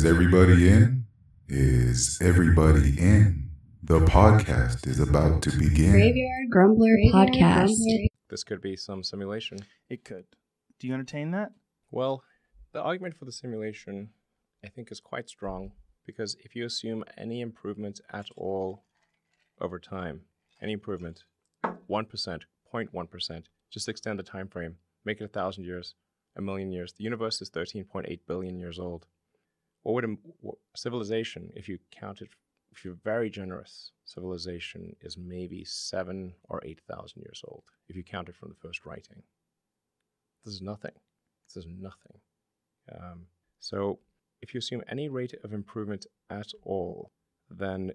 Is everybody in? Is everybody in? The podcast is about to begin. Graveyard Grumbler podcast. This could be some simulation. It could. Do you entertain that? Well, the argument for the simulation, I think, is quite strong because if you assume any improvement at all over time, any improvement, 1%, 0.1%, just extend the time frame, make it a thousand years, a million years. The universe is 13.8 billion years old. What would a what, civilization, if you count it, if you're very generous, civilization is maybe seven or 8,000 years old, if you count it from the first writing. This is nothing. This is nothing. Um, so, if you assume any rate of improvement at all, then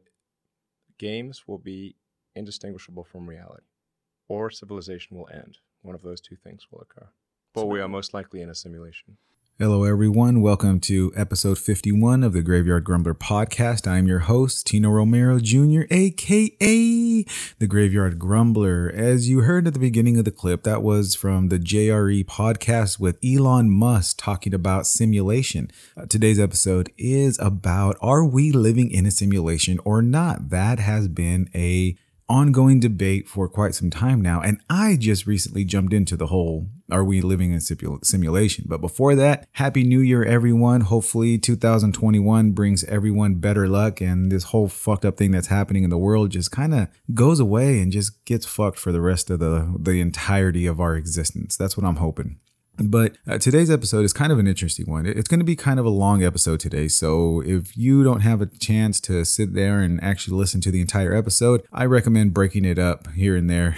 games will be indistinguishable from reality, or civilization will end. One of those two things will occur. But we are most likely in a simulation. Hello, everyone. Welcome to episode 51 of the Graveyard Grumbler podcast. I'm your host, Tino Romero Jr., aka the Graveyard Grumbler. As you heard at the beginning of the clip, that was from the JRE podcast with Elon Musk talking about simulation. Uh, today's episode is about are we living in a simulation or not? That has been a ongoing debate for quite some time now. And I just recently jumped into the whole are we living in simulation? But before that, Happy New Year, everyone. Hopefully, 2021 brings everyone better luck and this whole fucked up thing that's happening in the world just kind of goes away and just gets fucked for the rest of the, the entirety of our existence. That's what I'm hoping. But uh, today's episode is kind of an interesting one. It's going to be kind of a long episode today. So if you don't have a chance to sit there and actually listen to the entire episode, I recommend breaking it up here and there.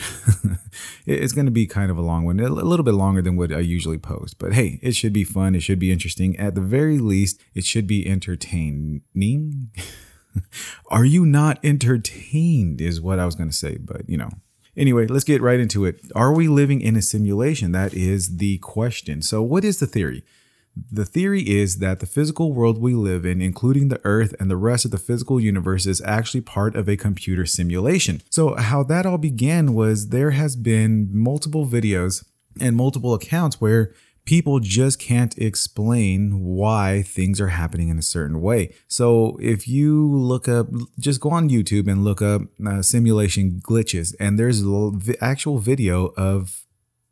it's going to be kind of a long one, a little bit longer than what I usually post. But hey, it should be fun. It should be interesting. At the very least, it should be entertaining. Are you not entertained? Is what I was going to say. But, you know, Anyway, let's get right into it. Are we living in a simulation? That is the question. So, what is the theory? The theory is that the physical world we live in, including the Earth and the rest of the physical universe, is actually part of a computer simulation. So, how that all began was there has been multiple videos and multiple accounts where people just can't explain why things are happening in a certain way. So if you look up, just go on YouTube and look up uh, simulation glitches, and there's actual video of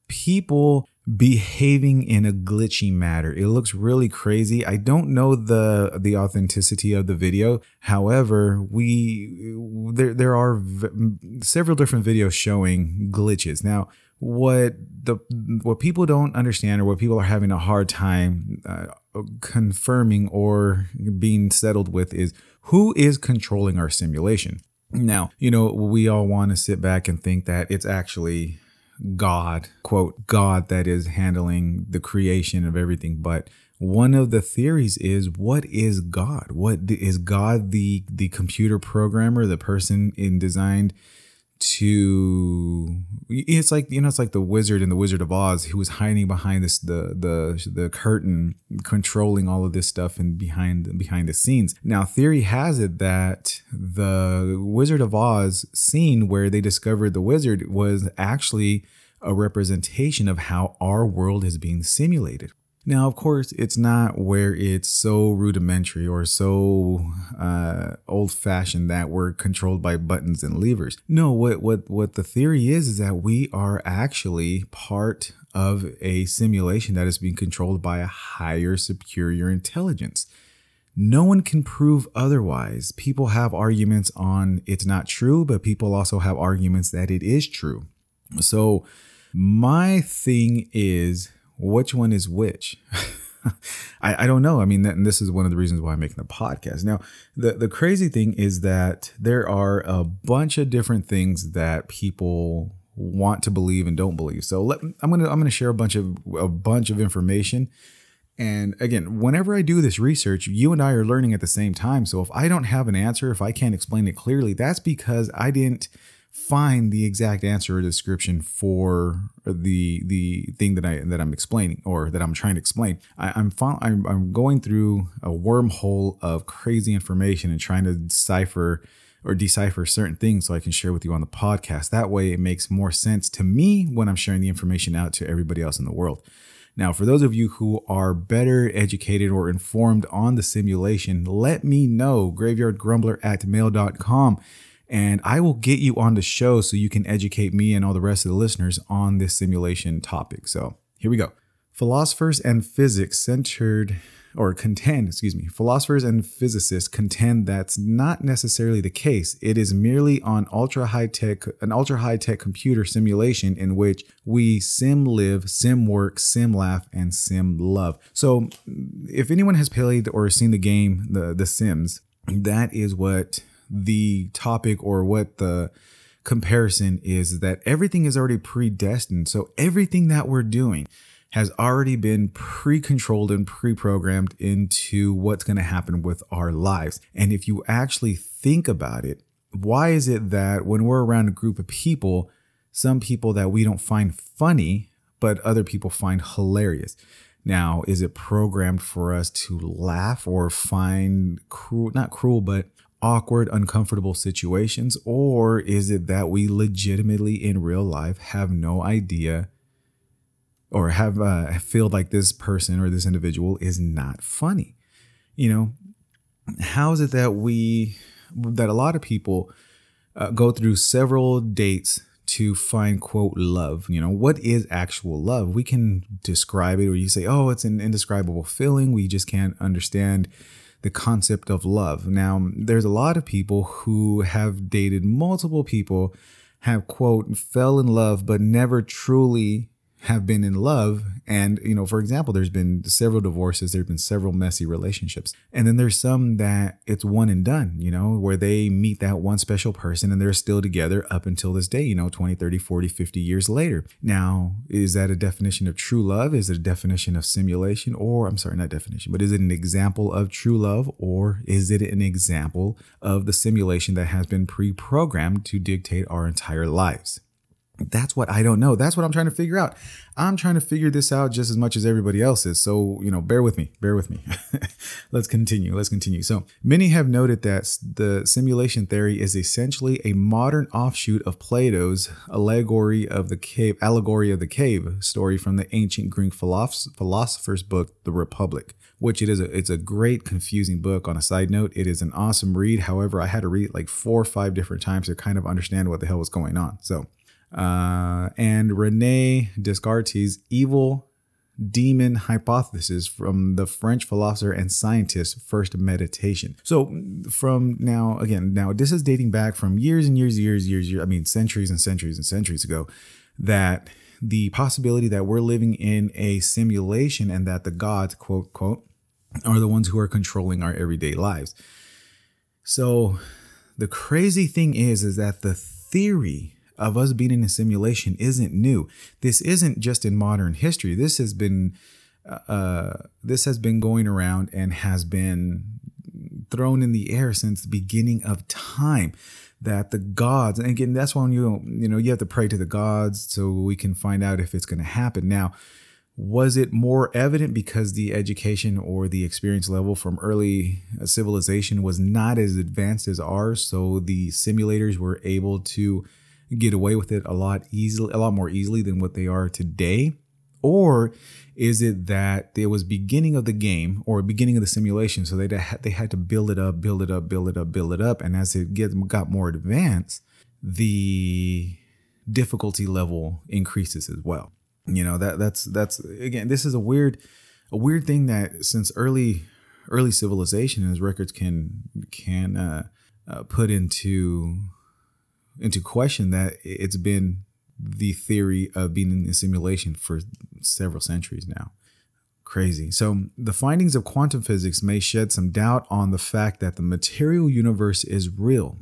people behaving in a glitchy manner. It looks really crazy. I don't know the the authenticity of the video. However, we there there are v- several different videos showing glitches. Now, what the what people don't understand or what people are having a hard time uh, confirming or being settled with is who is controlling our simulation. Now, you know, we all want to sit back and think that it's actually God, quote, God that is handling the creation of everything, but one of the theories is what is God? What is God the the computer programmer, the person in designed to it's like you know it's like the wizard in the wizard of oz who was hiding behind this the the the curtain controlling all of this stuff and behind behind the scenes. Now theory has it that the wizard of oz scene where they discovered the wizard was actually a representation of how our world is being simulated now, of course, it's not where it's so rudimentary or so uh, old-fashioned that we're controlled by buttons and levers. No, what what what the theory is is that we are actually part of a simulation that is being controlled by a higher, superior intelligence. No one can prove otherwise. People have arguments on it's not true, but people also have arguments that it is true. So, my thing is which one is which? I, I don't know. I mean, that, and this is one of the reasons why I'm making the podcast. Now, the, the crazy thing is that there are a bunch of different things that people want to believe and don't believe. So let, I'm gonna I'm gonna share a bunch of a bunch of information. And again, whenever I do this research, you and I are learning at the same time. So if I don't have an answer, if I can't explain it clearly, that's because I didn't find the exact answer or description for the the thing that I that I'm explaining or that I'm trying to explain. I, am I'm, I'm going through a wormhole of crazy information and trying to decipher or decipher certain things so I can share with you on the podcast. That way, it makes more sense to me when I'm sharing the information out to everybody else in the world. Now, for those of you who are better educated or informed on the simulation, let me know graveyardgrumbler at mail.com and I will get you on the show so you can educate me and all the rest of the listeners on this simulation topic. So here we go. Philosophers and physics centered or contend, excuse me, philosophers and physicists contend that's not necessarily the case. It is merely on ultra high tech, an ultra high tech computer simulation in which we sim live, sim work, sim laugh, and sim love. So, if anyone has played or seen the game, the The Sims, that is what the topic or what the comparison is that everything is already predestined. So everything that we're doing has already been pre controlled and pre programmed into what's going to happen with our lives. And if you actually think about it, why is it that when we're around a group of people, some people that we don't find funny, but other people find hilarious? Now, is it programmed for us to laugh or find cruel, not cruel, but awkward, uncomfortable situations? Or is it that we legitimately in real life have no idea or have uh, feel like this person or this individual is not funny. You know, how is it that we that a lot of people uh, go through several dates to find quote love you know what is actual love we can describe it or you say oh it's an indescribable feeling we just can't understand the concept of love. Now there's a lot of people who have dated multiple people have quote fell in love but never truly have been in love and you know for example there's been several divorces there's been several messy relationships and then there's some that it's one and done you know where they meet that one special person and they're still together up until this day you know 20 30 40 50 years later. Now is that a definition of true love? Is it a definition of simulation? Or i'm sorry not definition but is it an example of true love? Or is it an example of the simulation that has been pre-programmed to dictate our entire lives that's what I don't know. That's what I'm trying to figure out. I'm trying to figure this out just as much as everybody else is. So, you know, bear with me. Bear with me. Let's continue. Let's continue. So, many have noted that the simulation theory is essentially a modern offshoot of Plato's allegory of the cave, allegory of the cave story from the ancient Greek philosopher's book, The Republic which it is a, it's a great confusing book on a side note it is an awesome read however i had to read it like four or five different times to kind of understand what the hell was going on so uh, and Rene Descartes' evil demon hypothesis from the French philosopher and scientist First Meditation. So from now again, now this is dating back from years and years, years, years, years I mean centuries and centuries and centuries ago that the possibility that we're living in a simulation and that the gods, quote, quote, are the ones who are controlling our everyday lives. So the crazy thing is, is that the theory of us being in a simulation isn't new. This isn't just in modern history. This has been uh, this has been going around and has been thrown in the air since the beginning of time that the gods and again that's when you you know you have to pray to the gods so we can find out if it's going to happen now was it more evident because the education or the experience level from early civilization was not as advanced as ours so the simulators were able to get away with it a lot easily, a lot more easily than what they are today? Or is it that it was beginning of the game or beginning of the simulation, so they they had to build it up, build it up, build it up, build it up, and as it get got more advanced, the difficulty level increases as well. You know that that's that's again, this is a weird a weird thing that since early early civilization as records can can uh, uh, put into into question that it's been the theory of being in a simulation for several centuries now. Crazy. So, the findings of quantum physics may shed some doubt on the fact that the material universe is real.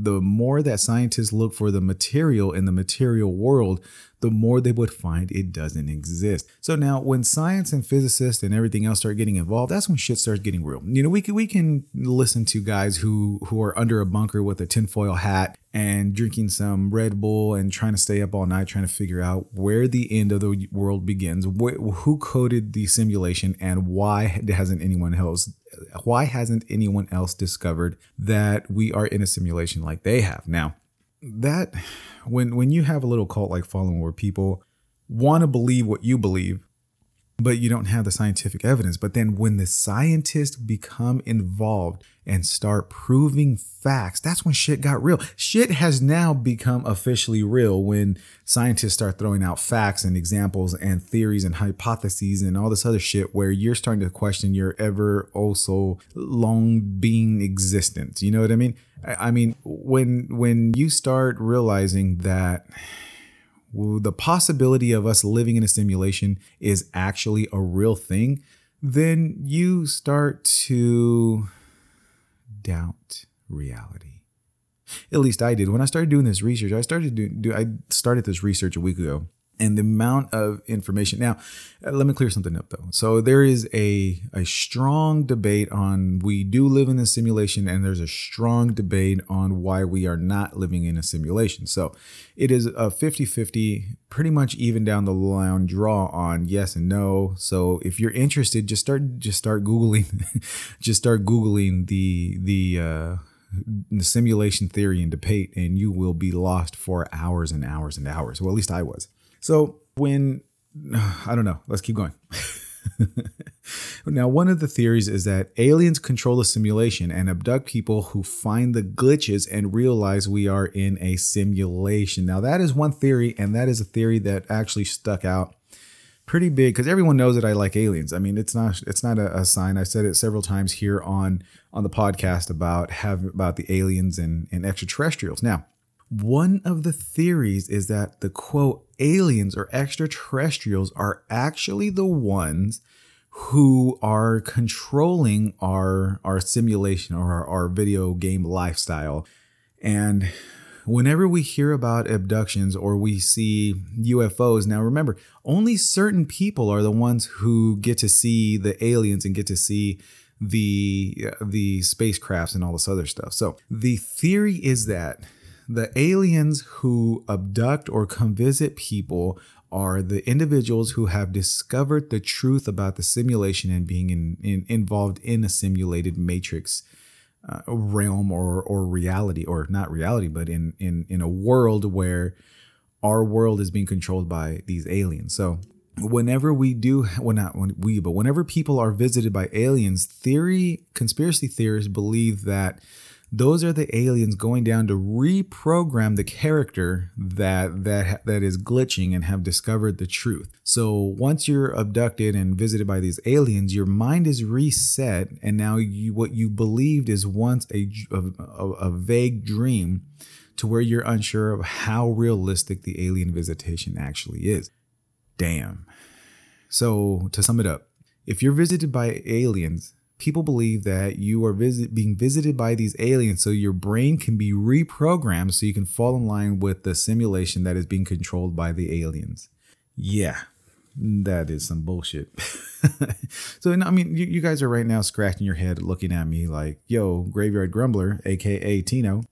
The more that scientists look for the material in the material world, the more they would find it doesn't exist. So now when science and physicists and everything else start getting involved, that's when shit starts getting real. You know, we can we can listen to guys who who are under a bunker with a tinfoil hat and drinking some Red Bull and trying to stay up all night trying to figure out where the end of the world begins, wh- who coded the simulation, and why hasn't anyone else why hasn't anyone else discovered that we are in a simulation like they have now? that when when you have a little cult like following where people want to believe what you believe but you don't have the scientific evidence. But then when the scientists become involved and start proving facts, that's when shit got real. Shit has now become officially real when scientists start throwing out facts and examples and theories and hypotheses and all this other shit where you're starting to question your ever also long being existence. You know what I mean? I mean, when when you start realizing that the possibility of us living in a simulation is actually a real thing, then you start to doubt reality. At least I did. When I started doing this research, I started do, do I started this research a week ago and the amount of information. Now, uh, let me clear something up though. So there is a a strong debate on we do live in a simulation and there's a strong debate on why we are not living in a simulation. So it is a 50-50, pretty much even down the line draw on yes and no. So if you're interested, just start just start googling just start googling the the uh the simulation theory and debate and you will be lost for hours and hours and hours. Well, at least I was. So when I don't know, let's keep going. now, one of the theories is that aliens control the simulation and abduct people who find the glitches and realize we are in a simulation. Now, that is one theory, and that is a theory that actually stuck out pretty big because everyone knows that I like aliens. I mean, it's not it's not a, a, sign. I said it several times here on on the podcast about have about the aliens and, and extraterrestrials. Now, one of the theories is that the quote aliens or extraterrestrials are actually the ones who are controlling our our simulation or our, our video game lifestyle. And whenever we hear about abductions or we see UFOs, now remember, only certain people are the ones who get to see the aliens and get to see the the spacecrafts and all this other stuff. So the theory is that the aliens who abduct or come visit people are the individuals who have discovered the truth about the simulation and being in, in, involved in a simulated matrix uh, realm or or reality or not reality but in in in a world where our world is being controlled by these aliens. So whenever we do well not when we but whenever people are visited by aliens theory conspiracy theorists believe that those are the aliens going down to reprogram the character that that that is glitching and have discovered the truth. So once you're abducted and visited by these aliens, your mind is reset, and now you, what you believed is once a, a, a vague dream, to where you're unsure of how realistic the alien visitation actually is. Damn. So to sum it up, if you're visited by aliens people believe that you are visit, being visited by these aliens so your brain can be reprogrammed so you can fall in line with the simulation that is being controlled by the aliens. Yeah, that is some bullshit. so, I mean, you, you guys are right now scratching your head looking at me like, yo, Graveyard Grumbler, aka Tino.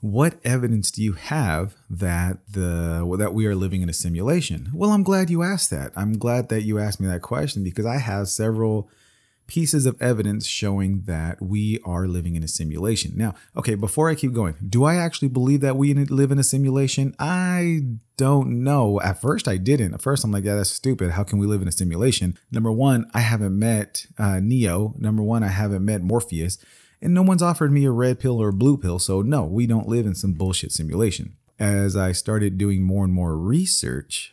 What evidence do you have that the that we are living in a simulation? Well, I'm glad you asked that. I'm glad that you asked me that question because I have several pieces of evidence showing that we are living in a simulation. Now, okay, before I keep going, do I actually believe that we live in a simulation? I don't know. At first, I didn't. At first, I'm like, yeah, that's stupid. How can we live in a simulation? Number one, I haven't met uh, Neo. Number one, I haven't met Morpheus. And no one's offered me a red pill or a blue pill. So, no, we don't live in some bullshit simulation. As I started doing more and more research,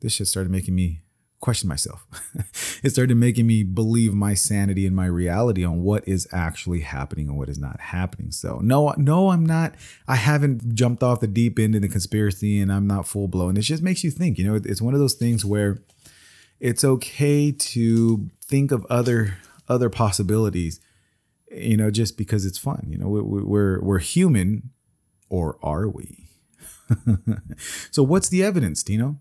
this shit started making me question myself. it started making me believe my sanity and my reality on what is actually happening and what is not happening. So no, no, I'm not. I haven't jumped off the deep end in the conspiracy, and I'm not full blown. It just makes you think. You know, it's one of those things where it's okay to think of other other possibilities. You know, just because it's fun. You know, we're we're human, or are we? so what's the evidence, Tino?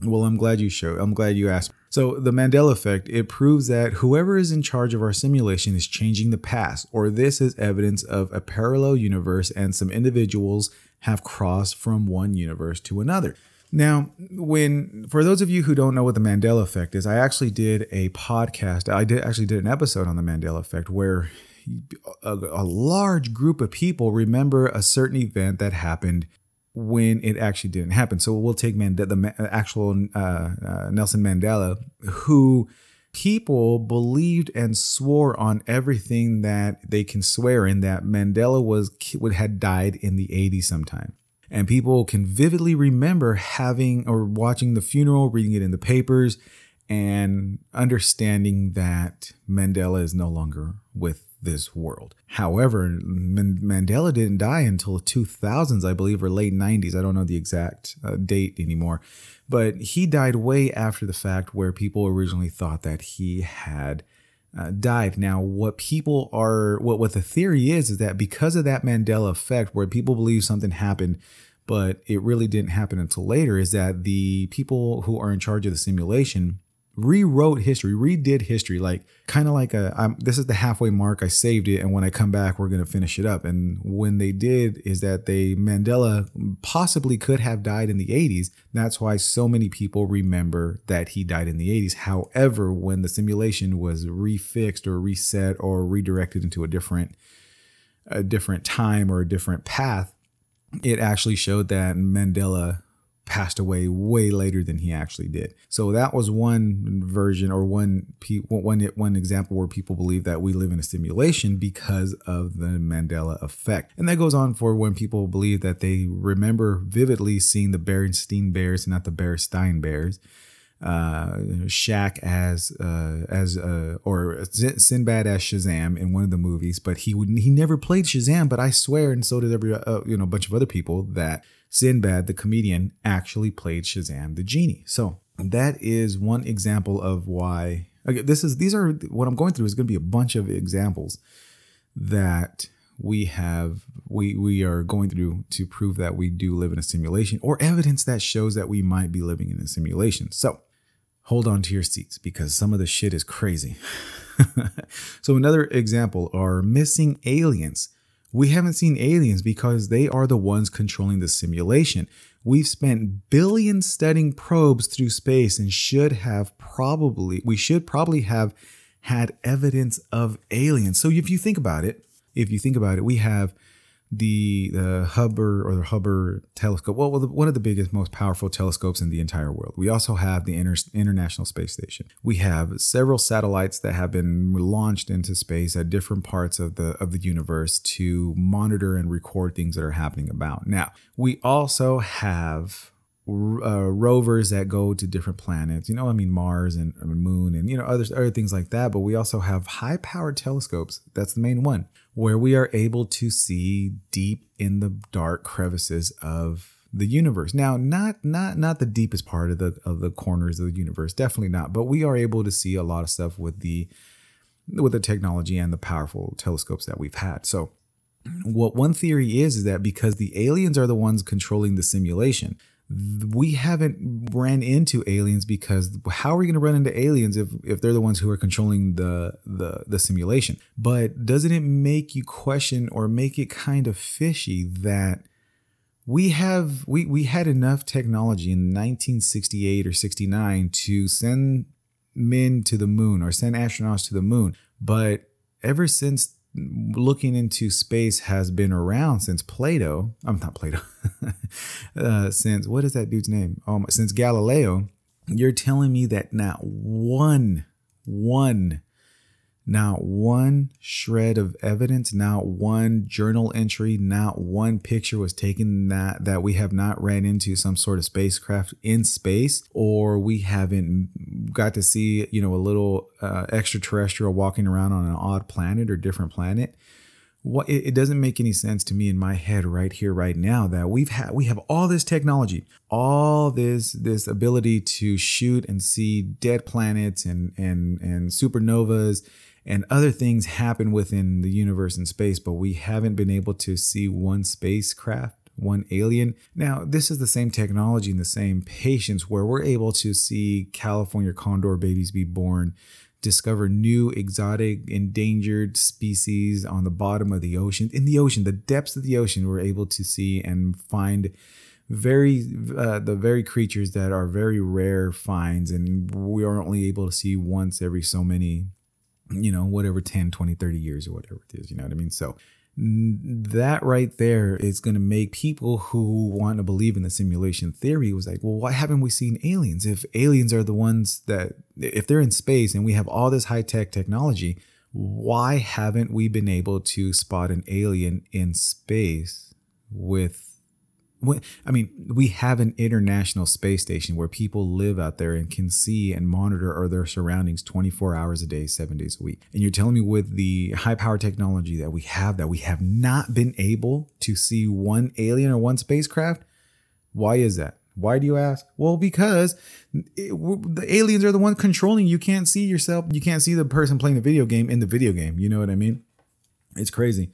Well, I'm glad you showed. I'm glad you asked. So, the Mandela effect, it proves that whoever is in charge of our simulation is changing the past, or this is evidence of a parallel universe and some individuals have crossed from one universe to another. Now, when for those of you who don't know what the Mandela effect is, I actually did a podcast. I did actually did an episode on the Mandela effect where a, a large group of people remember a certain event that happened when it actually didn't happen. So we'll take Mandela, the ma- actual uh, uh, Nelson Mandela, who people believed and swore on everything that they can swear in that Mandela was would had died in the 80s sometime. And people can vividly remember having or watching the funeral, reading it in the papers, and understanding that Mandela is no longer with this world. However, Mandela didn't die until the 2000s, I believe, or late 90s. I don't know the exact uh, date anymore. But he died way after the fact, where people originally thought that he had uh, died. Now, what people are, what, what the theory is, is that because of that Mandela effect, where people believe something happened, but it really didn't happen until later, is that the people who are in charge of the simulation rewrote history, redid history, like kind of like a. I'm, this is the halfway mark. I saved it, and when I come back, we're gonna finish it up. And when they did, is that they Mandela possibly could have died in the 80s. That's why so many people remember that he died in the 80s. However, when the simulation was refixed or reset or redirected into a different a different time or a different path, it actually showed that Mandela passed away way later than he actually did. So that was one version or one one one example where people believe that we live in a simulation because of the Mandela effect. And that goes on for when people believe that they remember vividly seeing the Berenstain Bears, not the Bearstein Bears. Uh, Shaq as uh, as uh, or Sinbad as Shazam in one of the movies, but he would he never played Shazam. But I swear, and so did every uh, you know a bunch of other people that Sinbad, the comedian, actually played Shazam the genie. So that is one example of why. Okay, this is these are what I'm going through is going to be a bunch of examples that we have we we are going through to prove that we do live in a simulation or evidence that shows that we might be living in a simulation. So hold on to your seats because some of the shit is crazy. so another example are missing aliens we haven't seen aliens because they are the ones controlling the simulation. We've spent billions studying probes through space and should have probably, we should probably have had evidence of aliens. So if you think about it, if you think about it, we have the the Hubble or the Hubble telescope. Well, one of the biggest, most powerful telescopes in the entire world. We also have the Inter- International Space Station. We have several satellites that have been launched into space at different parts of the of the universe to monitor and record things that are happening about. Now, we also have uh, rovers that go to different planets. You know, I mean Mars and, and Moon and you know other other things like that. But we also have high powered telescopes. That's the main one where we are able to see deep in the dark crevices of the universe. Now, not not not the deepest part of the of the corners of the universe, definitely not. But we are able to see a lot of stuff with the with the technology and the powerful telescopes that we've had. So, what one theory is is that because the aliens are the ones controlling the simulation, we haven't ran into aliens because how are we going to run into aliens if, if they're the ones who are controlling the, the the simulation? But doesn't it make you question or make it kind of fishy that we have we we had enough technology in 1968 or 69 to send men to the moon or send astronauts to the moon but ever since looking into space has been around since Plato. I'm not Plato. uh, since what is that dude's name? Um, since Galileo. You're telling me that not one, one not one shred of evidence, not one journal entry, not one picture was taken that that we have not ran into some sort of spacecraft in space, or we haven't got to see you know a little uh, extraterrestrial walking around on an odd planet or different planet. What it, it doesn't make any sense to me in my head right here, right now, that we've had we have all this technology, all this this ability to shoot and see dead planets and and and supernovas and other things happen within the universe and space, but we haven't been able to see one spacecraft, one alien. Now, this is the same technology and the same patience where we're able to see California condor babies be born, discover new exotic endangered species on the bottom of the ocean. In the ocean, the depths of the ocean, we're able to see and find very uh, the very creatures that are very rare finds and we are only able to see once every so many you know, whatever 10, 20, 30 years or whatever it is, you know what I mean? So that right there is going to make people who want to believe in the simulation theory was like, well, why haven't we seen aliens? If aliens are the ones that, if they're in space and we have all this high tech technology, why haven't we been able to spot an alien in space with I mean, we have an international space station where people live out there and can see and monitor their surroundings 24 hours a day, seven days a week. And you're telling me with the high power technology that we have, that we have not been able to see one alien or one spacecraft? Why is that? Why do you ask? Well, because it, the aliens are the ones controlling. You can't see yourself. You can't see the person playing the video game in the video game. You know what I mean? It's crazy.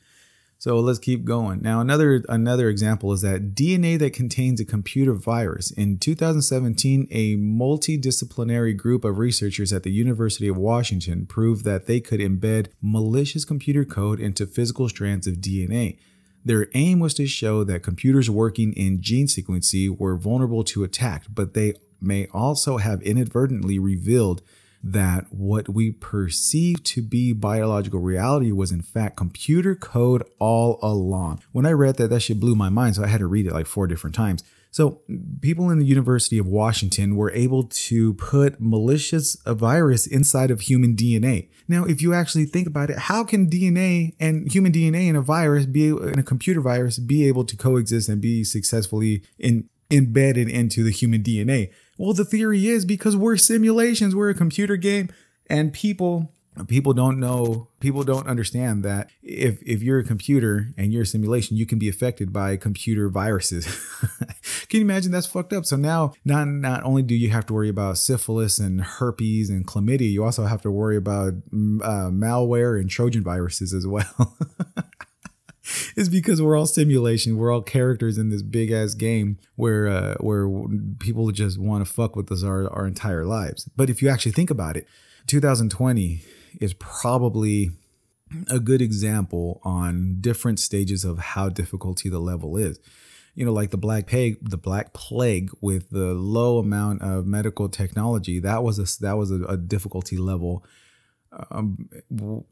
So let's keep going. Now another another example is that DNA that contains a computer virus. In 2017, a multidisciplinary group of researchers at the University of Washington proved that they could embed malicious computer code into physical strands of DNA. Their aim was to show that computers working in gene sequencing were vulnerable to attack, but they may also have inadvertently revealed that what we perceive to be biological reality was in fact computer code all along. When I read that, that shit blew my mind. So I had to read it like four different times. So, people in the University of Washington were able to put malicious virus inside of human DNA. Now, if you actually think about it, how can DNA and human DNA and a virus be in a computer virus be able to coexist and be successfully in, embedded into the human DNA? Well, the theory is because we're simulations, we're a computer game, and people people don't know people don't understand that if if you're a computer and you're a simulation you can be affected by computer viruses. Can you imagine? That's fucked up. So now not not only do you have to worry about syphilis and herpes and chlamydia you also have to worry about mm, uh, malware and trojan viruses as well is because we're all simulation. We're all characters in this big ass game where uh, where people just want to fuck with us our, our entire lives. But if you actually think about it, 2020 is probably a good example on different stages of how difficulty the level is. You know, like the black plague, the black plague with the low amount of medical technology, that was a that was a, a difficulty level um,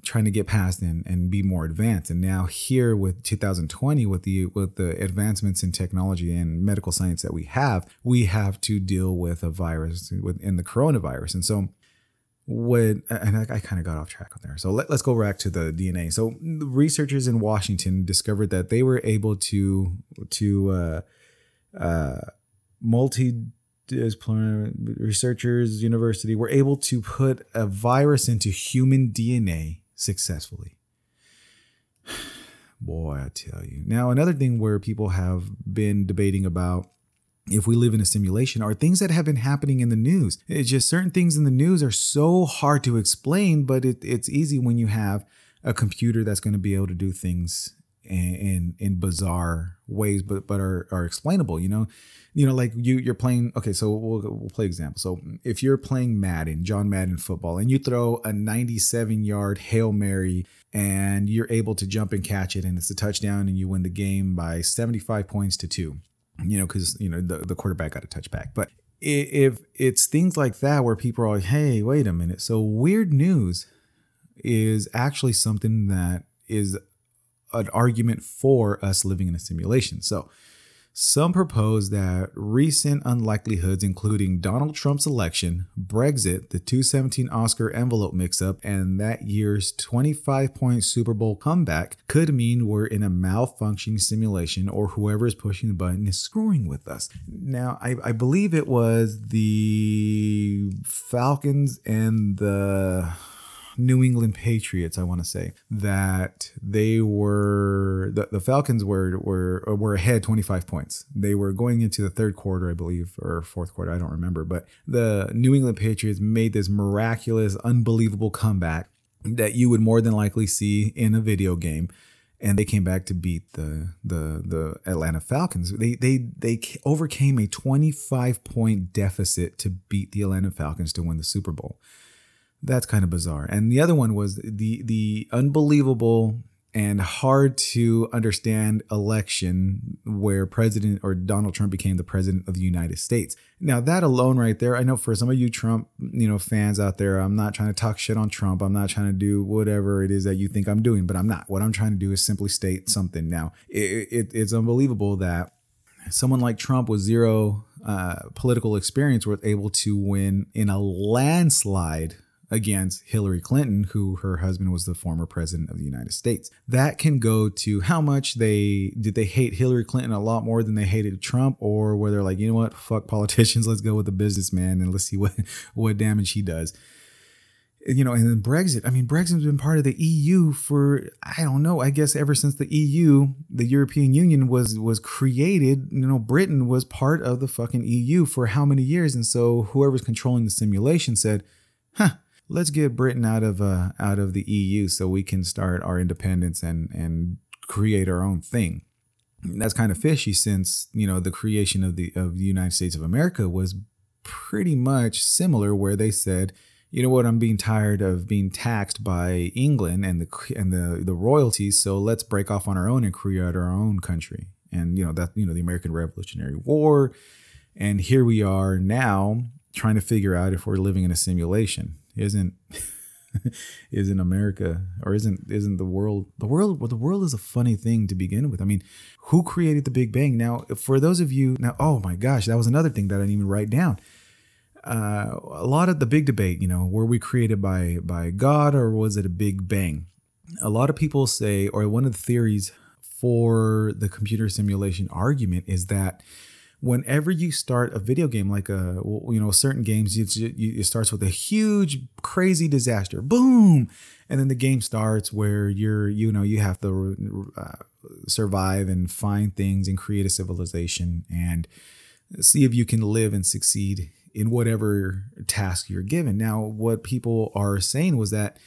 trying to get past and, and be more advanced. And now here with 2020, with the with the advancements in technology and medical science that we have, we have to deal with a virus within the coronavirus. And so what and I, I kind of got off track on there. So let, us go back to the DNA. So researchers in Washington discovered that they were able to to uh, uh, multi researchers, university were able to put a virus into human DNA successfully. Boy, I tell you. Now, another thing where people have been debating about if we live in a simulation are things that have been happening in the news. It's just certain things in the news are so hard to explain, but it, it's easy when you have a computer that's going to be able to do things in, in, bizarre ways, but but are, are explainable. You know, you know, like you you're playing. Okay, so we'll we'll play example. So if you're playing Madden, John Madden football, and you throw a 97 yard hail mary, and you're able to jump and catch it, and it's a touchdown, and you win the game by 75 points to two. You know, because you know the, the quarterback got a touchback, but if it's things like that where people are like, hey, wait a minute. So weird news is actually something that is an argument for us living in a simulation. So some propose that recent unlikelihoods, including Donald Trump's election, Brexit, the 217 Oscar envelope mix up, and that year's 25 point Super Bowl comeback, could mean we're in a malfunctioning simulation or whoever is pushing the button is screwing with us. Now, I, I believe it was the Falcons and the New England Patriots, I want to say that they were the, the Falcons were were were ahead 25 points. They were going into the third quarter, I believe, or fourth quarter, I don't remember, but the New England Patriots made this miraculous, unbelievable comeback that you would more than likely see in a video game and they came back to beat the the the Atlanta Falcons. They they they overcame a 25 point deficit to beat the Atlanta Falcons to win the Super Bowl that's kind of bizarre. And the other one was the the unbelievable and hard to understand election where President or Donald Trump became the president of the United States. Now that alone right there, I know for some of you Trump, you know, fans out there, I'm not trying to talk shit on Trump. I'm not trying to do whatever it is that you think I'm doing, but I'm not. What I'm trying to do is simply state something. Now, it, it, it's unbelievable that someone like Trump with zero uh, political experience was able to win in a landslide against Hillary Clinton, who her husband was the former president of the United States. That can go to how much they did they hate Hillary Clinton a lot more than they hated Trump, or where they're like, you know what, fuck politicians, let's go with the businessman and let's see what what damage he does. You know, and then Brexit. I mean, Brexit's been part of the EU for I don't know. I guess ever since the EU, the European Union was was created. You know, Britain was part of the fucking EU for how many years? And so whoever's controlling the simulation said, "Huh, let's get Britain out of uh, out of the EU so we can start our independence and and create our own thing. That's kind of fishy since you know the creation of the of the United States of America was pretty much similar, where they said, you know what, I'm being tired of being taxed by England and the and the the royalties, so let's break off on our own and create our own country. And you know that you know the American Revolutionary War, and here we are now trying to figure out if we're living in a simulation isn't isn't America or isn't isn't the world the world well, the world is a funny thing to begin with. I mean, who created the Big Bang? Now, for those of you now, oh my gosh, that was another thing that I didn't even write down. Uh, a lot of the big debate, you know, were we created by by God or was it a Big Bang? A lot of people say, or one of the theories for the computer simulation argument is that whenever you start a video game like a you know certain games it, it starts with a huge crazy disaster boom and then the game starts where you're you know you have to uh, survive and find things and create a civilization and see if you can live and succeed in whatever task you're given. Now what people are saying was that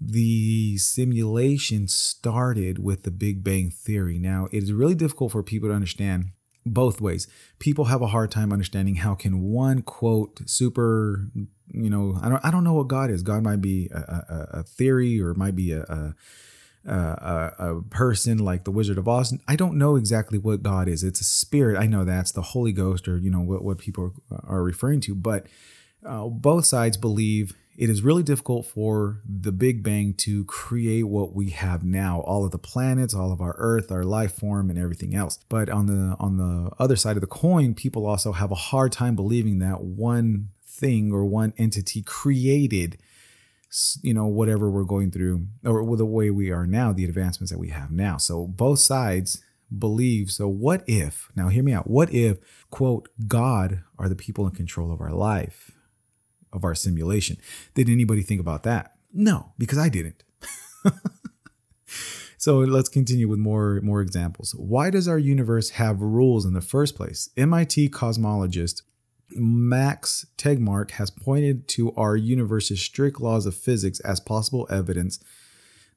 the simulation started with the big bang theory. Now it is really difficult for people to understand both ways. People have a hard time understanding how can one quote super, you know, I don't I don't know what God is. God might be a, a, a theory or might be a, a a, a, person like the Wizard of Oz. I don't know exactly what God is. It's a spirit. I know that's the Holy Ghost, or you know what what people are referring to. But uh, both sides believe it is really difficult for the Big Bang to create what we have now, all of the planets, all of our Earth, our life form, and everything else. But on the on the other side of the coin, people also have a hard time believing that one thing or one entity created you know whatever we're going through or the way we are now the advancements that we have now so both sides believe so what if now hear me out what if quote god are the people in control of our life of our simulation. Did anybody think about that? No, because I didn't. so let's continue with more more examples. Why does our universe have rules in the first place? MIT cosmologist Max Tegmark has pointed to our universe's strict laws of physics as possible evidence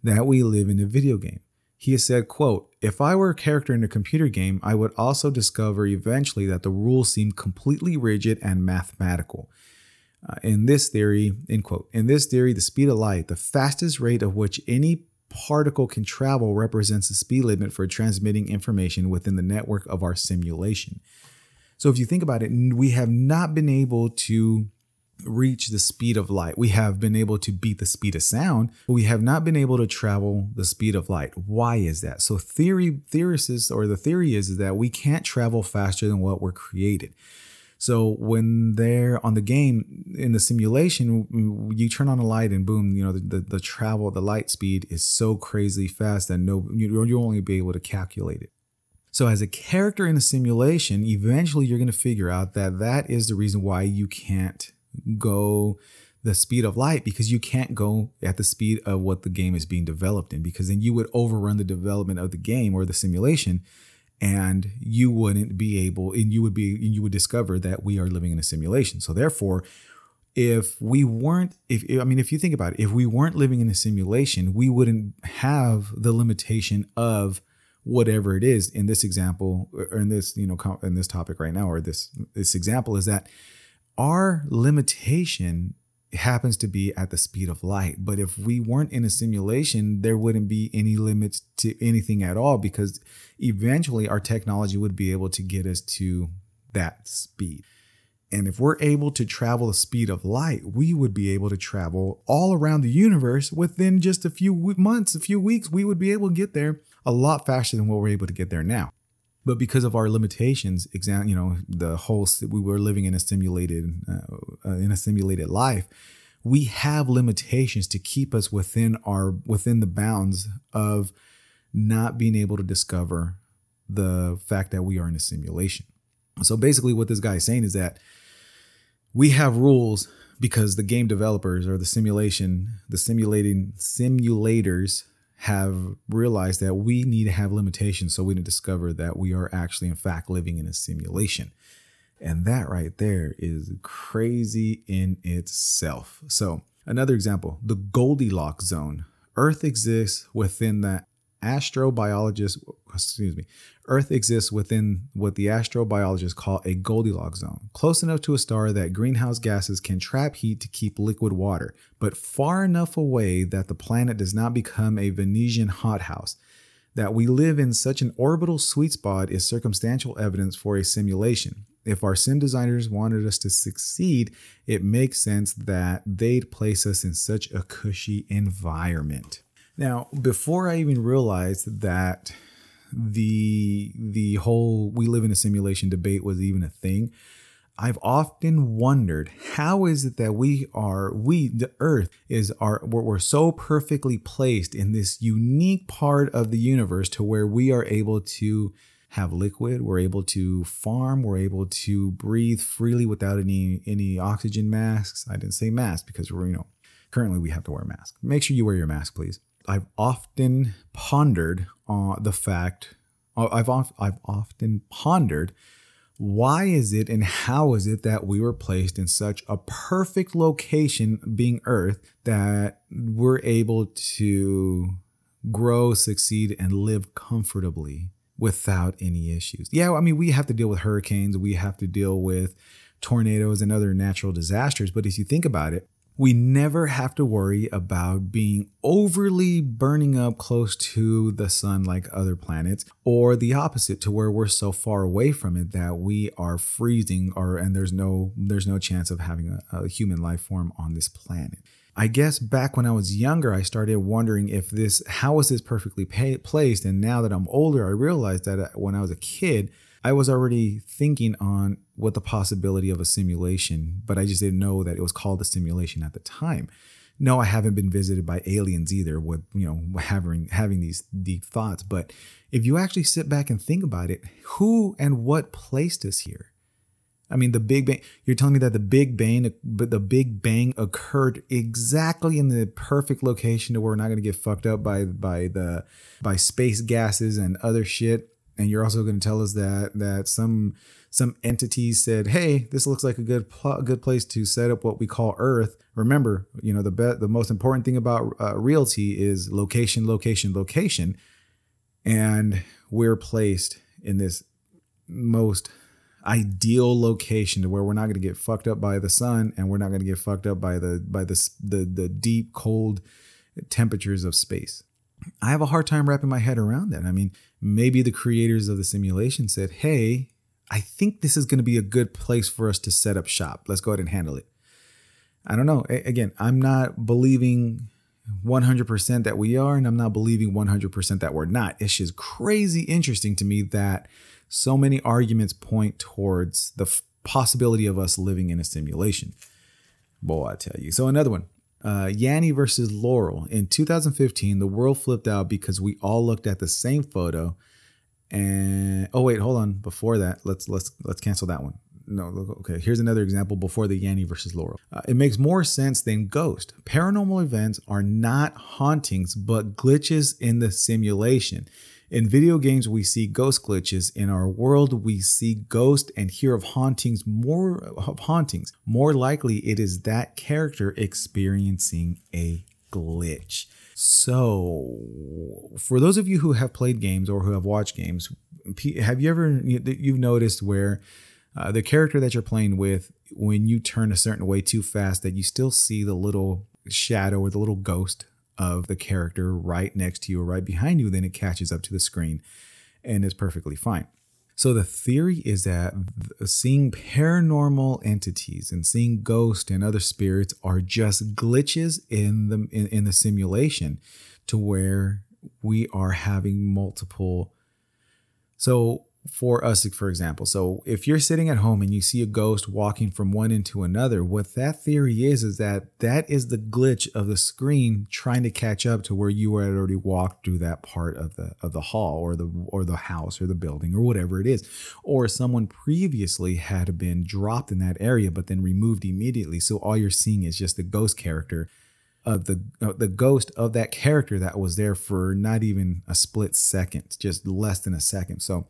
that we live in a video game. He has said, quote, if I were a character in a computer game, I would also discover eventually that the rules seem completely rigid and mathematical. Uh, in this theory, end quote, in this theory, the speed of light, the fastest rate of which any particle can travel, represents the speed limit for transmitting information within the network of our simulation. So if you think about it, we have not been able to reach the speed of light. We have been able to beat the speed of sound, but we have not been able to travel the speed of light. Why is that? So theory theorists or the theory is, is that we can't travel faster than what we're created. So when they're on the game in the simulation, you turn on a light and boom, you know, the, the, the travel, the light speed is so crazy fast that no, you, you'll only be able to calculate it. So as a character in a simulation, eventually you're going to figure out that that is the reason why you can't go the speed of light because you can't go at the speed of what the game is being developed in because then you would overrun the development of the game or the simulation and you wouldn't be able and you would be you would discover that we are living in a simulation. So therefore if we weren't if i mean if you think about it if we weren't living in a simulation we wouldn't have the limitation of whatever it is. In this example or in this you know in this topic right now or this this example is that our limitation happens to be at the speed of light. But if we weren't in a simulation, there wouldn't be any limits to anything at all because eventually our technology would be able to get us to that speed. And if we're able to travel the speed of light, we would be able to travel all around the universe within just a few months, a few weeks. We would be able to get there a lot faster than what we're able to get there now. But because of our limitations, exam, you know, the whole we were living in a simulated uh, uh, in a simulated life, we have limitations to keep us within our within the bounds of not being able to discover the fact that we are in a simulation. So basically, what this guy is saying is that we have rules because the game developers or the simulation, the simulating simulators have realized that we need to have limitations so we can discover that we are actually in fact living in a simulation. And that right there is crazy in itself. So, another example the Goldilocks zone. Earth exists within the astrobiologist, excuse me, Earth exists within what the astrobiologists call a Goldilocks zone, close enough to a star that greenhouse gases can trap heat to keep liquid water, but far enough away that the planet does not become a Venusian hothouse. That we live in such an orbital sweet spot is circumstantial evidence for a simulation. If our sim designers wanted us to succeed, it makes sense that they'd place us in such a cushy environment. Now, before I even realized that the the whole we live in a simulation debate was even a thing, I've often wondered how is it that we are we the earth is our we're, we're so perfectly placed in this unique part of the universe to where we are able to have liquid we're able to farm we're able to breathe freely without any any oxygen masks. I didn't say mask because we're you know currently we have to wear a mask. Make sure you wear your mask please I've often pondered on the fact, uh, I've, I've often pondered why is it and how is it that we were placed in such a perfect location, being Earth, that we're able to grow, succeed, and live comfortably without any issues? Yeah, I mean, we have to deal with hurricanes, we have to deal with tornadoes and other natural disasters, but if you think about it, we never have to worry about being overly burning up close to the sun like other planets or the opposite to where we're so far away from it that we are freezing or and there's no there's no chance of having a, a human life form on this planet I guess back when I was younger, I started wondering if this, how was this perfectly pay, placed? And now that I'm older, I realized that uh, when I was a kid, I was already thinking on what the possibility of a simulation, but I just didn't know that it was called a simulation at the time. No, I haven't been visited by aliens either with, you know, having having these deep thoughts, but if you actually sit back and think about it, who and what placed us here? I mean, the Big Bang, you're telling me that the Big Bang, the Big Bang occurred exactly in the perfect location to where we're not going to get fucked up by, by the, by space gases and other shit and you're also going to tell us that that some some entities said, "Hey, this looks like a good pl- good place to set up what we call Earth." Remember, you know the be- the most important thing about uh, realty is location, location, location, and we're placed in this most ideal location to where we're not going to get fucked up by the sun and we're not going to get fucked up by the by the the, the deep cold temperatures of space. I have a hard time wrapping my head around that. I mean, maybe the creators of the simulation said, hey, I think this is going to be a good place for us to set up shop. Let's go ahead and handle it. I don't know. A- again, I'm not believing 100% that we are, and I'm not believing 100% that we're not. It's just crazy interesting to me that so many arguments point towards the f- possibility of us living in a simulation. Boy, I tell you. So, another one uh, Yanny versus Laurel. In 2015, the world flipped out because we all looked at the same photo. And oh wait, hold on. Before that, let's let's let's cancel that one. No, okay. Here's another example before the Yanny versus Laurel. Uh, it makes more sense than Ghost. Paranormal events are not hauntings, but glitches in the simulation. In video games, we see ghost glitches. In our world, we see ghost and hear of hauntings more of hauntings. More likely, it is that character experiencing a glitch. So, for those of you who have played games or who have watched games, have you ever you've noticed where uh, the character that you're playing with, when you turn a certain way too fast, that you still see the little shadow or the little ghost of the character right next to you or right behind you, then it catches up to the screen and is perfectly fine. So the theory is that seeing paranormal entities and seeing ghosts and other spirits are just glitches in the in, in the simulation to where we are having multiple so for us, for example. So if you're sitting at home and you see a ghost walking from one into another, what that theory is is that that is the glitch of the screen trying to catch up to where you had already walked through that part of the of the hall or the or the house or the building or whatever it is, or someone previously had been dropped in that area but then removed immediately. So all you're seeing is just the ghost character of the uh, the ghost of that character that was there for not even a split second, just less than a second. So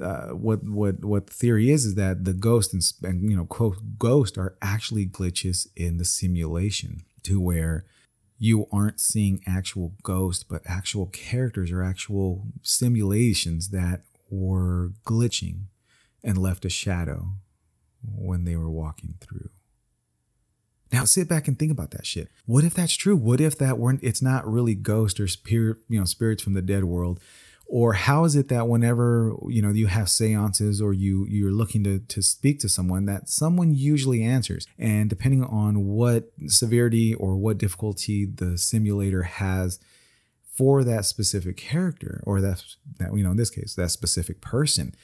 uh, what what what the theory is is that the ghost and, and you know quote ghost are actually glitches in the simulation to where you aren't seeing actual ghosts but actual characters or actual simulations that were glitching and left a shadow when they were walking through. Now sit back and think about that shit. What if that's true? What if that weren't it's not really ghosts or spirit you know spirits from the dead world or how is it that whenever you know you have seances or you you're looking to to speak to someone that someone usually answers? And depending on what severity or what difficulty the simulator has for that specific character or that that you know in this case that specific person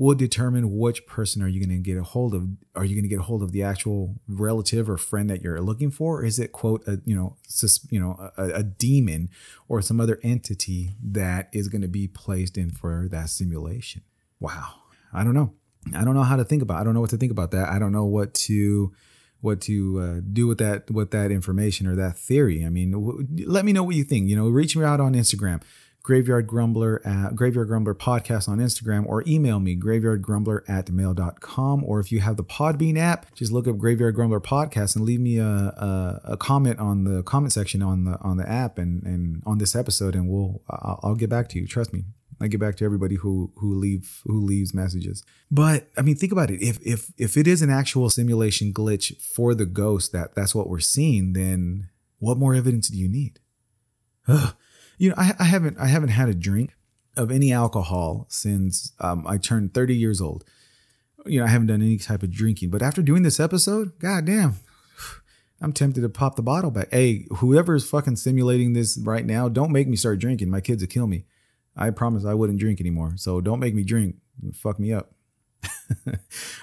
will determine which person are you going to get a hold of. Are you going to get a hold of the actual relative or friend that you're looking for? Or is it quote a you know sus, you know a, a demon or some other entity that is going to be placed in for that simulation? Wow, I don't know. I don't know how to think about. I don't know what to think about that. I don't know what to what to uh, do with that with that information or that theory. I mean, w- let me know what you think. You know, reach me out on Instagram graveyard grumbler at graveyard grumbler podcast on instagram or email me graveyardgrumbler at mail.com or if you have the podbean app just look up graveyard grumbler podcast and leave me a, a, a, comment on the comment section on the on the app and and on this episode and we'll I'll, I'll get back to you trust me I get back to everybody who who leave who leaves messages. But I mean, think about it. If if if it is an actual simulation glitch for the ghost that that's what we're seeing, then what more evidence do you need? Ugh you know, I, I haven't I haven't had a drink of any alcohol since um, I turned 30 years old. You know, I haven't done any type of drinking. But after doing this episode, goddamn, I'm tempted to pop the bottle back. Hey, whoever is fucking simulating this right now, don't make me start drinking. My kids will kill me. I promise I wouldn't drink anymore. So don't make me drink. Fuck me up.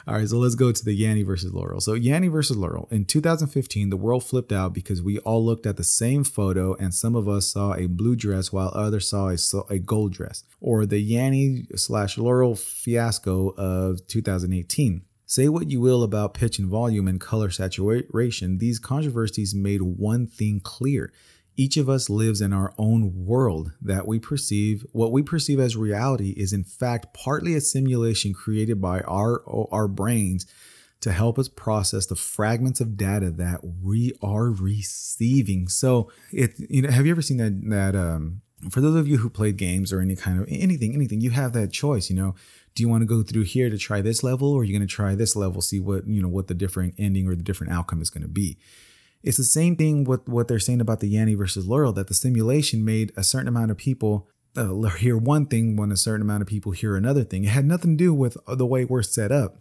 All right, so let's go to the Yanny versus Laurel. So Yanny versus Laurel. In 2015, the world flipped out because we all looked at the same photo and some of us saw a blue dress while others saw a, a gold dress, or the Yanny slash Laurel fiasco of 2018. Say what you will about pitch and volume and color saturation, these controversies made one thing clear each of us lives in our own world that we perceive. What we perceive as reality is, in fact, partly a simulation created by our, our brains to help us process the fragments of data that we are receiving. So, it you know, have you ever seen that that um, for those of you who played games or any kind of anything, anything, you have that choice. You know, do you want to go through here to try this level, or are you going to try this level, see what you know what the different ending or the different outcome is going to be? It's the same thing with what they're saying about the Yanny versus Laurel, that the simulation made a certain amount of people uh, hear one thing when a certain amount of people hear another thing. It had nothing to do with the way we're set up.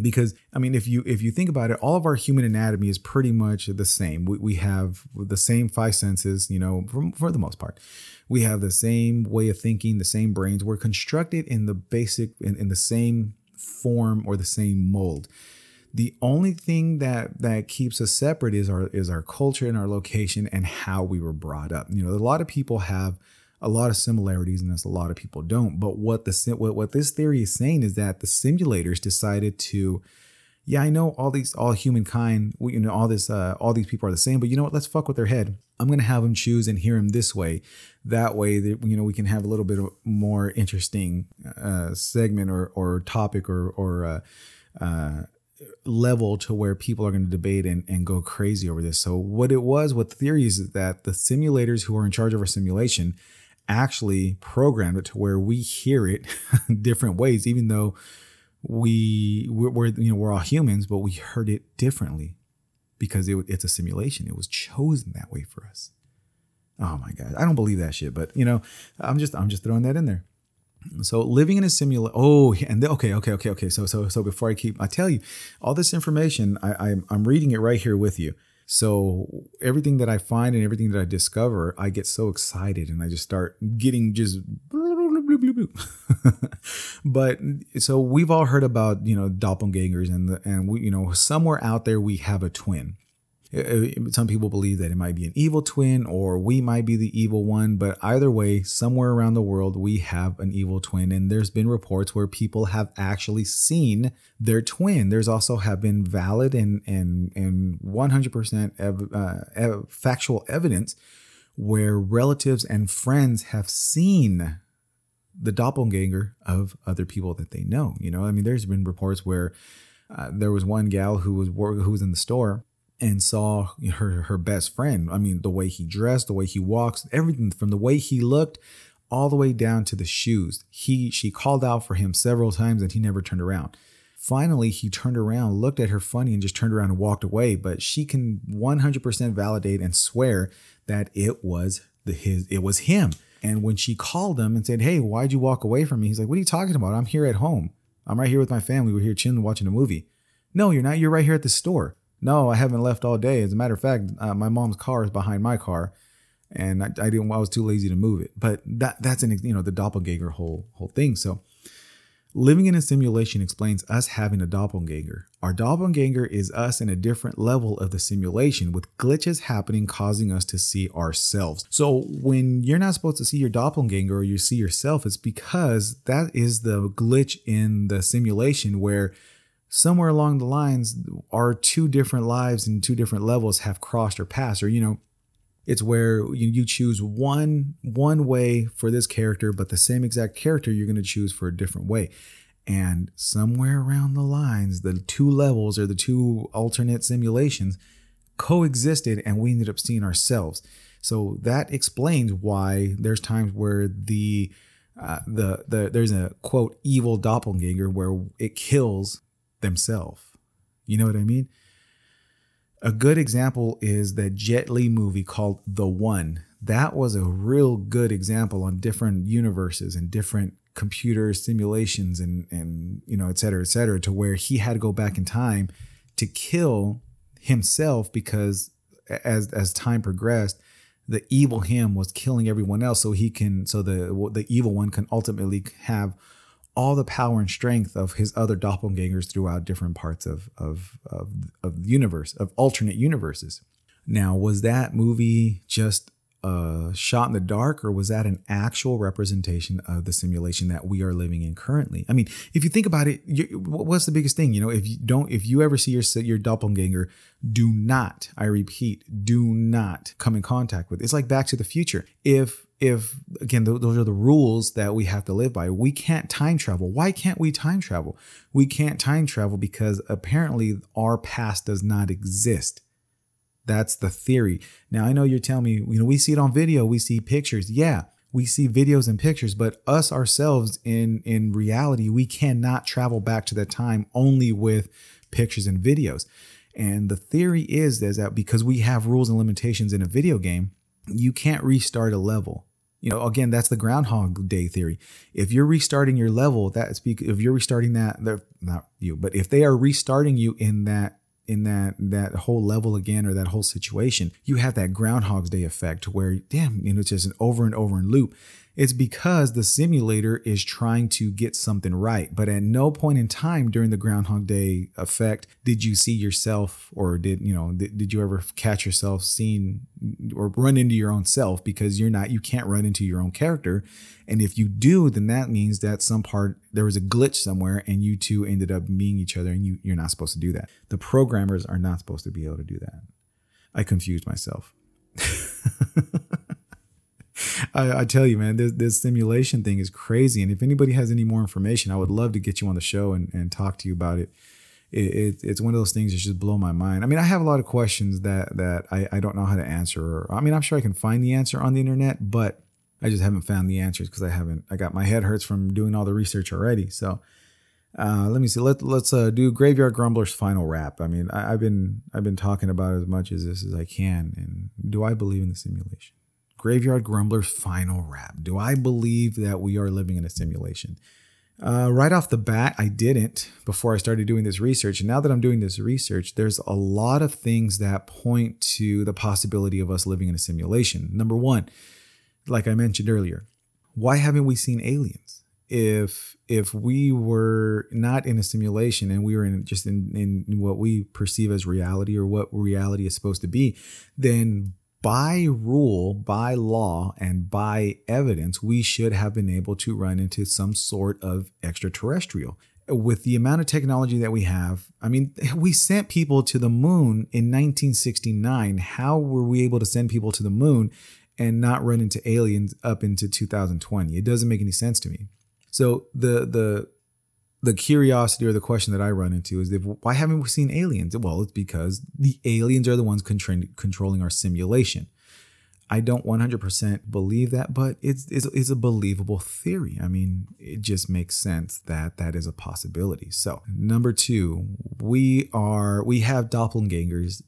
Because I mean, if you if you think about it, all of our human anatomy is pretty much the same. We, we have the same five senses, you know, for, for the most part. We have the same way of thinking, the same brains. We're constructed in the basic in, in the same form or the same mold. The only thing that that keeps us separate is our is our culture and our location and how we were brought up. You know, a lot of people have a lot of similarities and a lot of people don't. But what the what, what this theory is saying is that the simulators decided to yeah, I know all these, all humankind, you know, all this, uh, all these people are the same, but you know what? Let's fuck with their head. I'm gonna have them choose and hear them this way. That way, that you know, we can have a little bit of more interesting uh, segment or or topic or or uh, uh, level to where people are going to debate and, and go crazy over this. So what it was, what the theory is, that the simulators who are in charge of our simulation actually programmed it to where we hear it different ways, even though we we're, we're you know we're all humans, but we heard it differently because it, it's a simulation. It was chosen that way for us. Oh my god, I don't believe that shit, but you know, I'm just I'm just throwing that in there. So living in a simulation. Oh, and the, okay, okay, okay, okay. So so so before I keep, I tell you, all this information, I, I'm I'm reading it right here with you. So everything that I find and everything that I discover, I get so excited and I just start getting just. but so we've all heard about you know doppelgangers and the, and we you know somewhere out there we have a twin some people believe that it might be an evil twin or we might be the evil one, but either way, somewhere around the world, we have an evil twin. And there's been reports where people have actually seen their twin. There's also have been valid and, and, and 100% ev- uh, factual evidence where relatives and friends have seen the doppelganger of other people that they know. You know, I mean, there's been reports where uh, there was one gal who was who was in the store and saw her her best friend. I mean, the way he dressed, the way he walks, everything from the way he looked all the way down to the shoes. He she called out for him several times and he never turned around. Finally, he turned around, looked at her funny and just turned around and walked away, but she can 100% validate and swear that it was the his it was him. And when she called him and said, "Hey, why'd you walk away from me?" He's like, "What are you talking about? I'm here at home. I'm right here with my family. We're here chilling watching a movie." "No, you're not. You're right here at the store." No, I haven't left all day. As a matter of fact, uh, my mom's car is behind my car, and I, I, didn't. I was too lazy to move it. But that that's an you know the doppelganger whole whole thing. So living in a simulation explains us having a doppelganger. Our doppelganger is us in a different level of the simulation, with glitches happening causing us to see ourselves. So when you're not supposed to see your doppelganger or you see yourself, it's because that is the glitch in the simulation where somewhere along the lines our two different lives and two different levels have crossed or passed or you know it's where you, choose one one way for this character but the same exact character you're going to choose for a different way. And somewhere around the lines the two levels or the two alternate simulations coexisted and we ended up seeing ourselves. So that explains why there's times where the uh, the the there's a quote evil doppelganger where it kills themselves. You know what I mean? A good example is that Jet Li movie called The One. That was a real good example on different universes and different computer simulations and and you know et cetera et cetera to where he had to go back in time to kill himself because as as time progressed the evil him was killing everyone else so he can so the the evil one can ultimately have all the power and strength of his other doppelgangers throughout different parts of, of, of, of the universe, of alternate universes. Now, was that movie just a shot in the dark, or was that an actual representation of the simulation that we are living in currently? I mean, if you think about it, you, what's the biggest thing? You know, if you don't, if you ever see your your doppelganger, do not, I repeat, do not come in contact with. It's like Back to the Future. If if again those are the rules that we have to live by. We can't time travel. Why can't we time travel? We can't time travel because apparently our past does not exist. That's the theory. Now i know you're telling me you know we see it on video. We see pictures. Yeah we see videos and pictures but us ourselves in in reality we cannot travel back to that time only with pictures and videos. And the theory is, is that because we have rules and limitations in a video game you can't restart a level you know, again, that's the Groundhog Day theory. If you're restarting your level, that's because if you're restarting that, they're not you, but if they are restarting you in that in that that whole level again or that whole situation, you have that Groundhog's Day effect where, damn, you know, it's just an over and over and loop. It's because the simulator is trying to get something right. But at no point in time during the Groundhog Day effect did you see yourself or did, you know, did, did you ever catch yourself seeing or run into your own self because you're not, you can't run into your own character. And if you do, then that means that some part, there was a glitch somewhere and you two ended up meeting each other and you, you're not supposed to do that. The programmers are not supposed to be able to do that. I confused myself. I, I, tell you, man, this, this simulation thing is crazy. And if anybody has any more information, I would love to get you on the show and, and talk to you about it. It, it. It's one of those things that just blow my mind. I mean, I have a lot of questions that that I, I don't know how to answer. Or, I mean, I'm sure I can find the answer on the internet, but I just haven't found the answers because I haven't. I got my head hurts from doing all the research already. So Uh, let me see. Let let's uh, do Graveyard Grumbler's final rap. I mean, I, I've been I've been talking about as much as this as I can. And do I believe in the simulation? Graveyard Grumbler's final rap. Do I believe that we are living in a simulation? Uh, right off the bat, I didn't before I started doing this research. And now that I'm doing this research, there's a lot of things that point to the possibility of us living in a simulation. Number one, like I mentioned earlier, why haven't we seen aliens? If if we were not in a simulation and we were in just in, in what we perceive as reality or what reality is supposed to be, then by rule, by law, and by evidence, we should have been able to run into some sort of extraterrestrial. With the amount of technology that we have, I mean, we sent people to the moon in 1969. How were we able to send people to the moon and not run into aliens up into 2020? It doesn't make any sense to me. So the the the curiosity or the question that I run into is if, why haven't we seen aliens? Well, it's because the aliens are the ones controlling our simulation. I don't 100% believe that, but it's, it's, it's a believable theory. I mean, it just makes sense that that is a possibility. So, number two, we are we have doppelgangers,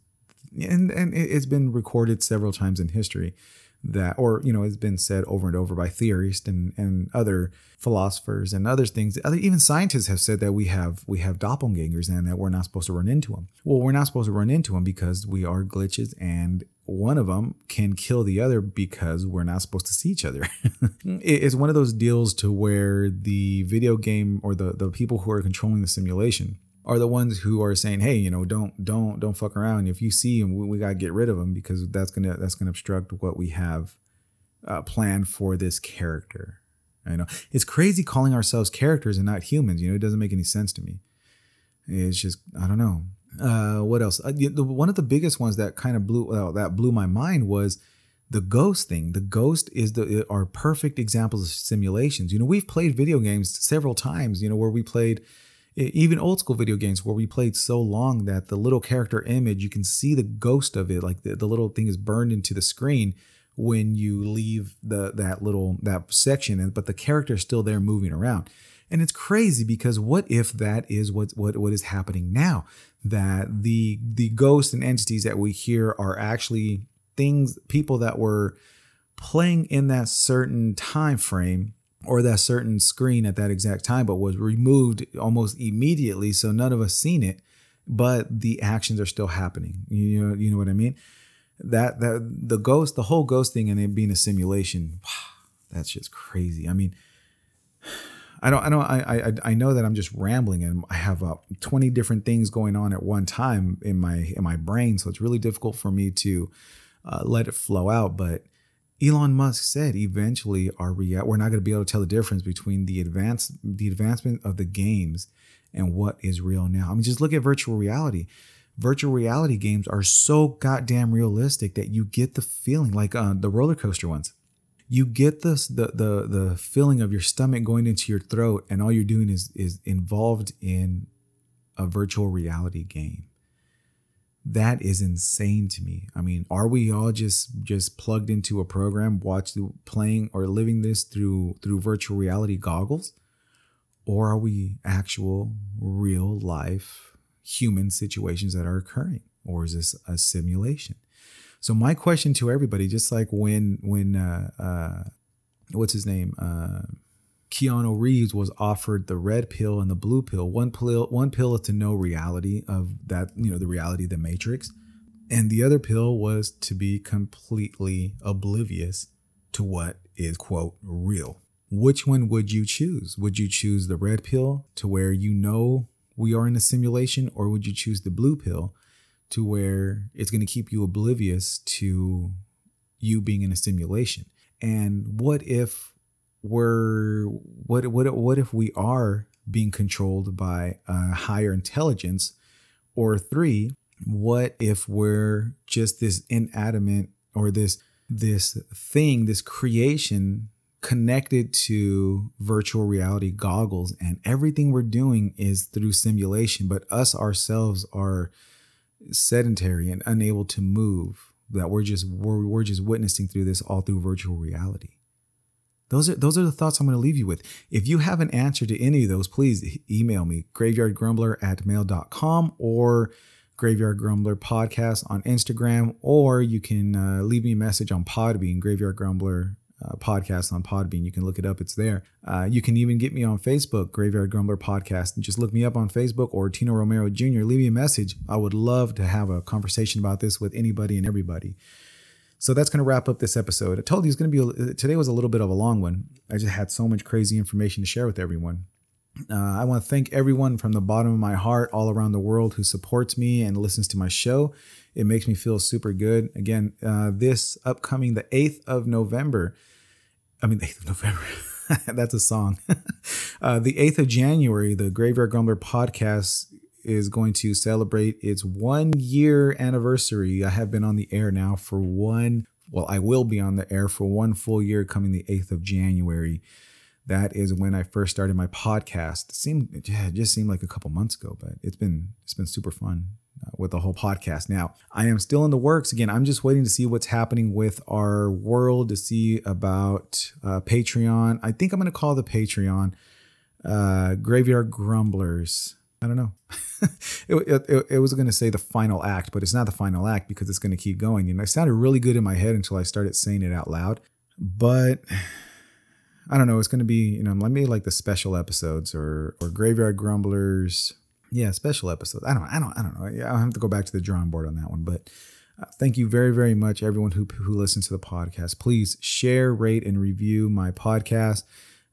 and and it's been recorded several times in history that, or you know, it's been said over and over by theorists and and other philosophers and other things. Other even scientists have said that we have we have doppelgangers and that we're not supposed to run into them. Well, we're not supposed to run into them because we are glitches, and one of them can kill the other because we're not supposed to see each other. it's one of those deals to where the video game or the the people who are controlling the simulation are the ones who are saying, "Hey, you know, don't don't don't fuck around. If you see him, we, we got to get rid of him because that's gonna that's gonna obstruct what we have uh, planned for this character." I know it's crazy calling ourselves characters and not humans. You know, it doesn't make any sense to me. It's just I don't know. Uh, what else? Uh, the, one of the biggest ones that kind of blew well, that blew my mind was the ghost thing. The ghost is the are perfect examples of simulations. You know, we've played video games several times. You know, where we played even old school video games where we played so long that the little character image you can see the ghost of it like the, the little thing is burned into the screen when you leave the that little that section and but the character is still there moving around. And it's crazy because what if that is what what what is happening now? That the the ghosts and entities that we hear are actually things people that were playing in that certain time frame or that certain screen at that exact time, but was removed almost immediately. So none of us seen it, but the actions are still happening. You know, you know what I mean? That that the ghost, the whole ghost thing, and it being a simulation. Wow, that's just crazy. I mean, I don't, I don't, I, I, I know that I'm just rambling, and I have uh, 20 different things going on at one time in my in my brain, so it's really difficult for me to uh, let it flow out. But Elon Musk said eventually our rea- we're not going to be able to tell the difference between the advance the advancement of the games and what is real now. I mean, just look at virtual reality. Virtual reality games are so goddamn realistic that you get the feeling like uh, the roller coaster ones. You get the the the feeling of your stomach going into your throat, and all you're doing is is involved in a virtual reality game that is insane to me. I mean are we all just just plugged into a program watch playing or living this through through virtual reality goggles? Or are we actual real life human situations that are occurring? Or is this a simulation? So my question to everybody just like when when uh uh what's his name? Uh Keanu Reeves was offered the red pill and the blue pill. One pill, one pill is to know reality of that, you know, the reality of the Matrix, and the other pill was to be completely oblivious to what is quote real. Which one would you choose? Would you choose the red pill to where you know we are in a simulation, or would you choose the blue pill to where it's going to keep you oblivious to you being in a simulation? And what if we're what what what if we are being controlled by a higher intelligence? Or three what if we're just this inanimate or this this thing this creation connected to virtual reality goggles? And everything we're doing is through simulation but us ourselves are sedentary and unable to move that we're just we're, we're just witnessing through this all through virtual reality those are those are the thoughts I'm going to leave you with. If you have an answer to any of those, please email me graveyardgrumbler at mail.com or Graveyard Grumbler podcast on Instagram, or you can uh, leave me a message on Podbean, Graveyard Grumbler uh, podcast on Podbean. You can look it up; it's there. Uh, you can even get me on Facebook, Graveyard Grumbler podcast, and just look me up on Facebook or Tino Romero Jr. Leave me a message. I would love to have a conversation about this with anybody and everybody. So that's going to wrap up this episode. I told you it's going to be a, today was a little bit of a long one. I just had so much crazy information to share with everyone. Uh, I want to thank everyone from the bottom of my heart all around the world who supports me and listens to my show. It makes me feel super good. Again, uh, this upcoming the 8th of November, I mean, the 8th of November, that's a song. uh, the 8th of January, the Graveyard Grumbler podcast is going to celebrate its one year anniversary. I have been on the air now for one, well, I will be on the air for one full year coming the 8th of January that is when I first started my podcast. It seemed yeah, it just seemed like a couple months ago, but it's been it's been super fun uh, with the whole podcast. Now I am still in the works. Again, I'm just waiting to see what's happening with our world to see about uh, Patreon. I think I'm going to call the Patreon uh, Graveyard Grumblers. I don't know. it, it, it, was going to say the final act, but it's not the final act because it's going to keep going. And it sounded really good in my head until I started saying it out loud. But I don't know. It's going to be, you know, maybe like the special episodes or or graveyard grumblers. Yeah, special episodes. I don't, I don't, I don't know. I'll have to go back to the drawing board on that one. But uh, thank you very, very much, everyone who who listens to the podcast. Please share, rate, and review my podcast.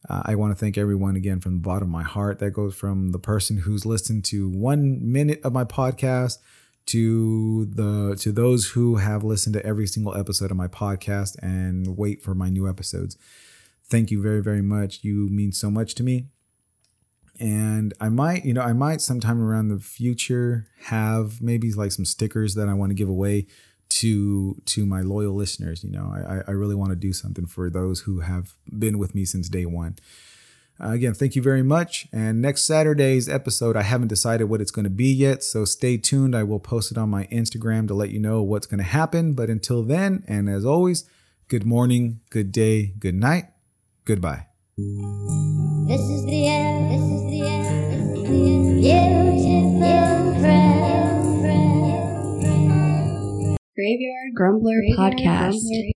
Uh, I want to thank everyone again from the bottom of my heart. That goes from the person who's listened to one minute of my podcast to the to those who have listened to every single episode of my podcast and wait for my new episodes thank you very, very much. You mean so much to me. And I might, you know, I might sometime around the future have maybe like some stickers that I want to give away to to my loyal listeners. You know, I, I really want to do something for those who have been with me since day one. Uh, again, thank you very much. And next Saturday's episode, I haven't decided what it's going to be yet, so stay tuned. I will post it on my Instagram to let you know what's going to happen. But until then, and as always, good morning, good day, good night. Goodbye. This is the end. This is the end. This is the end. Beautiful Graveyard Grumbler Graveyard Podcast. Grumbler.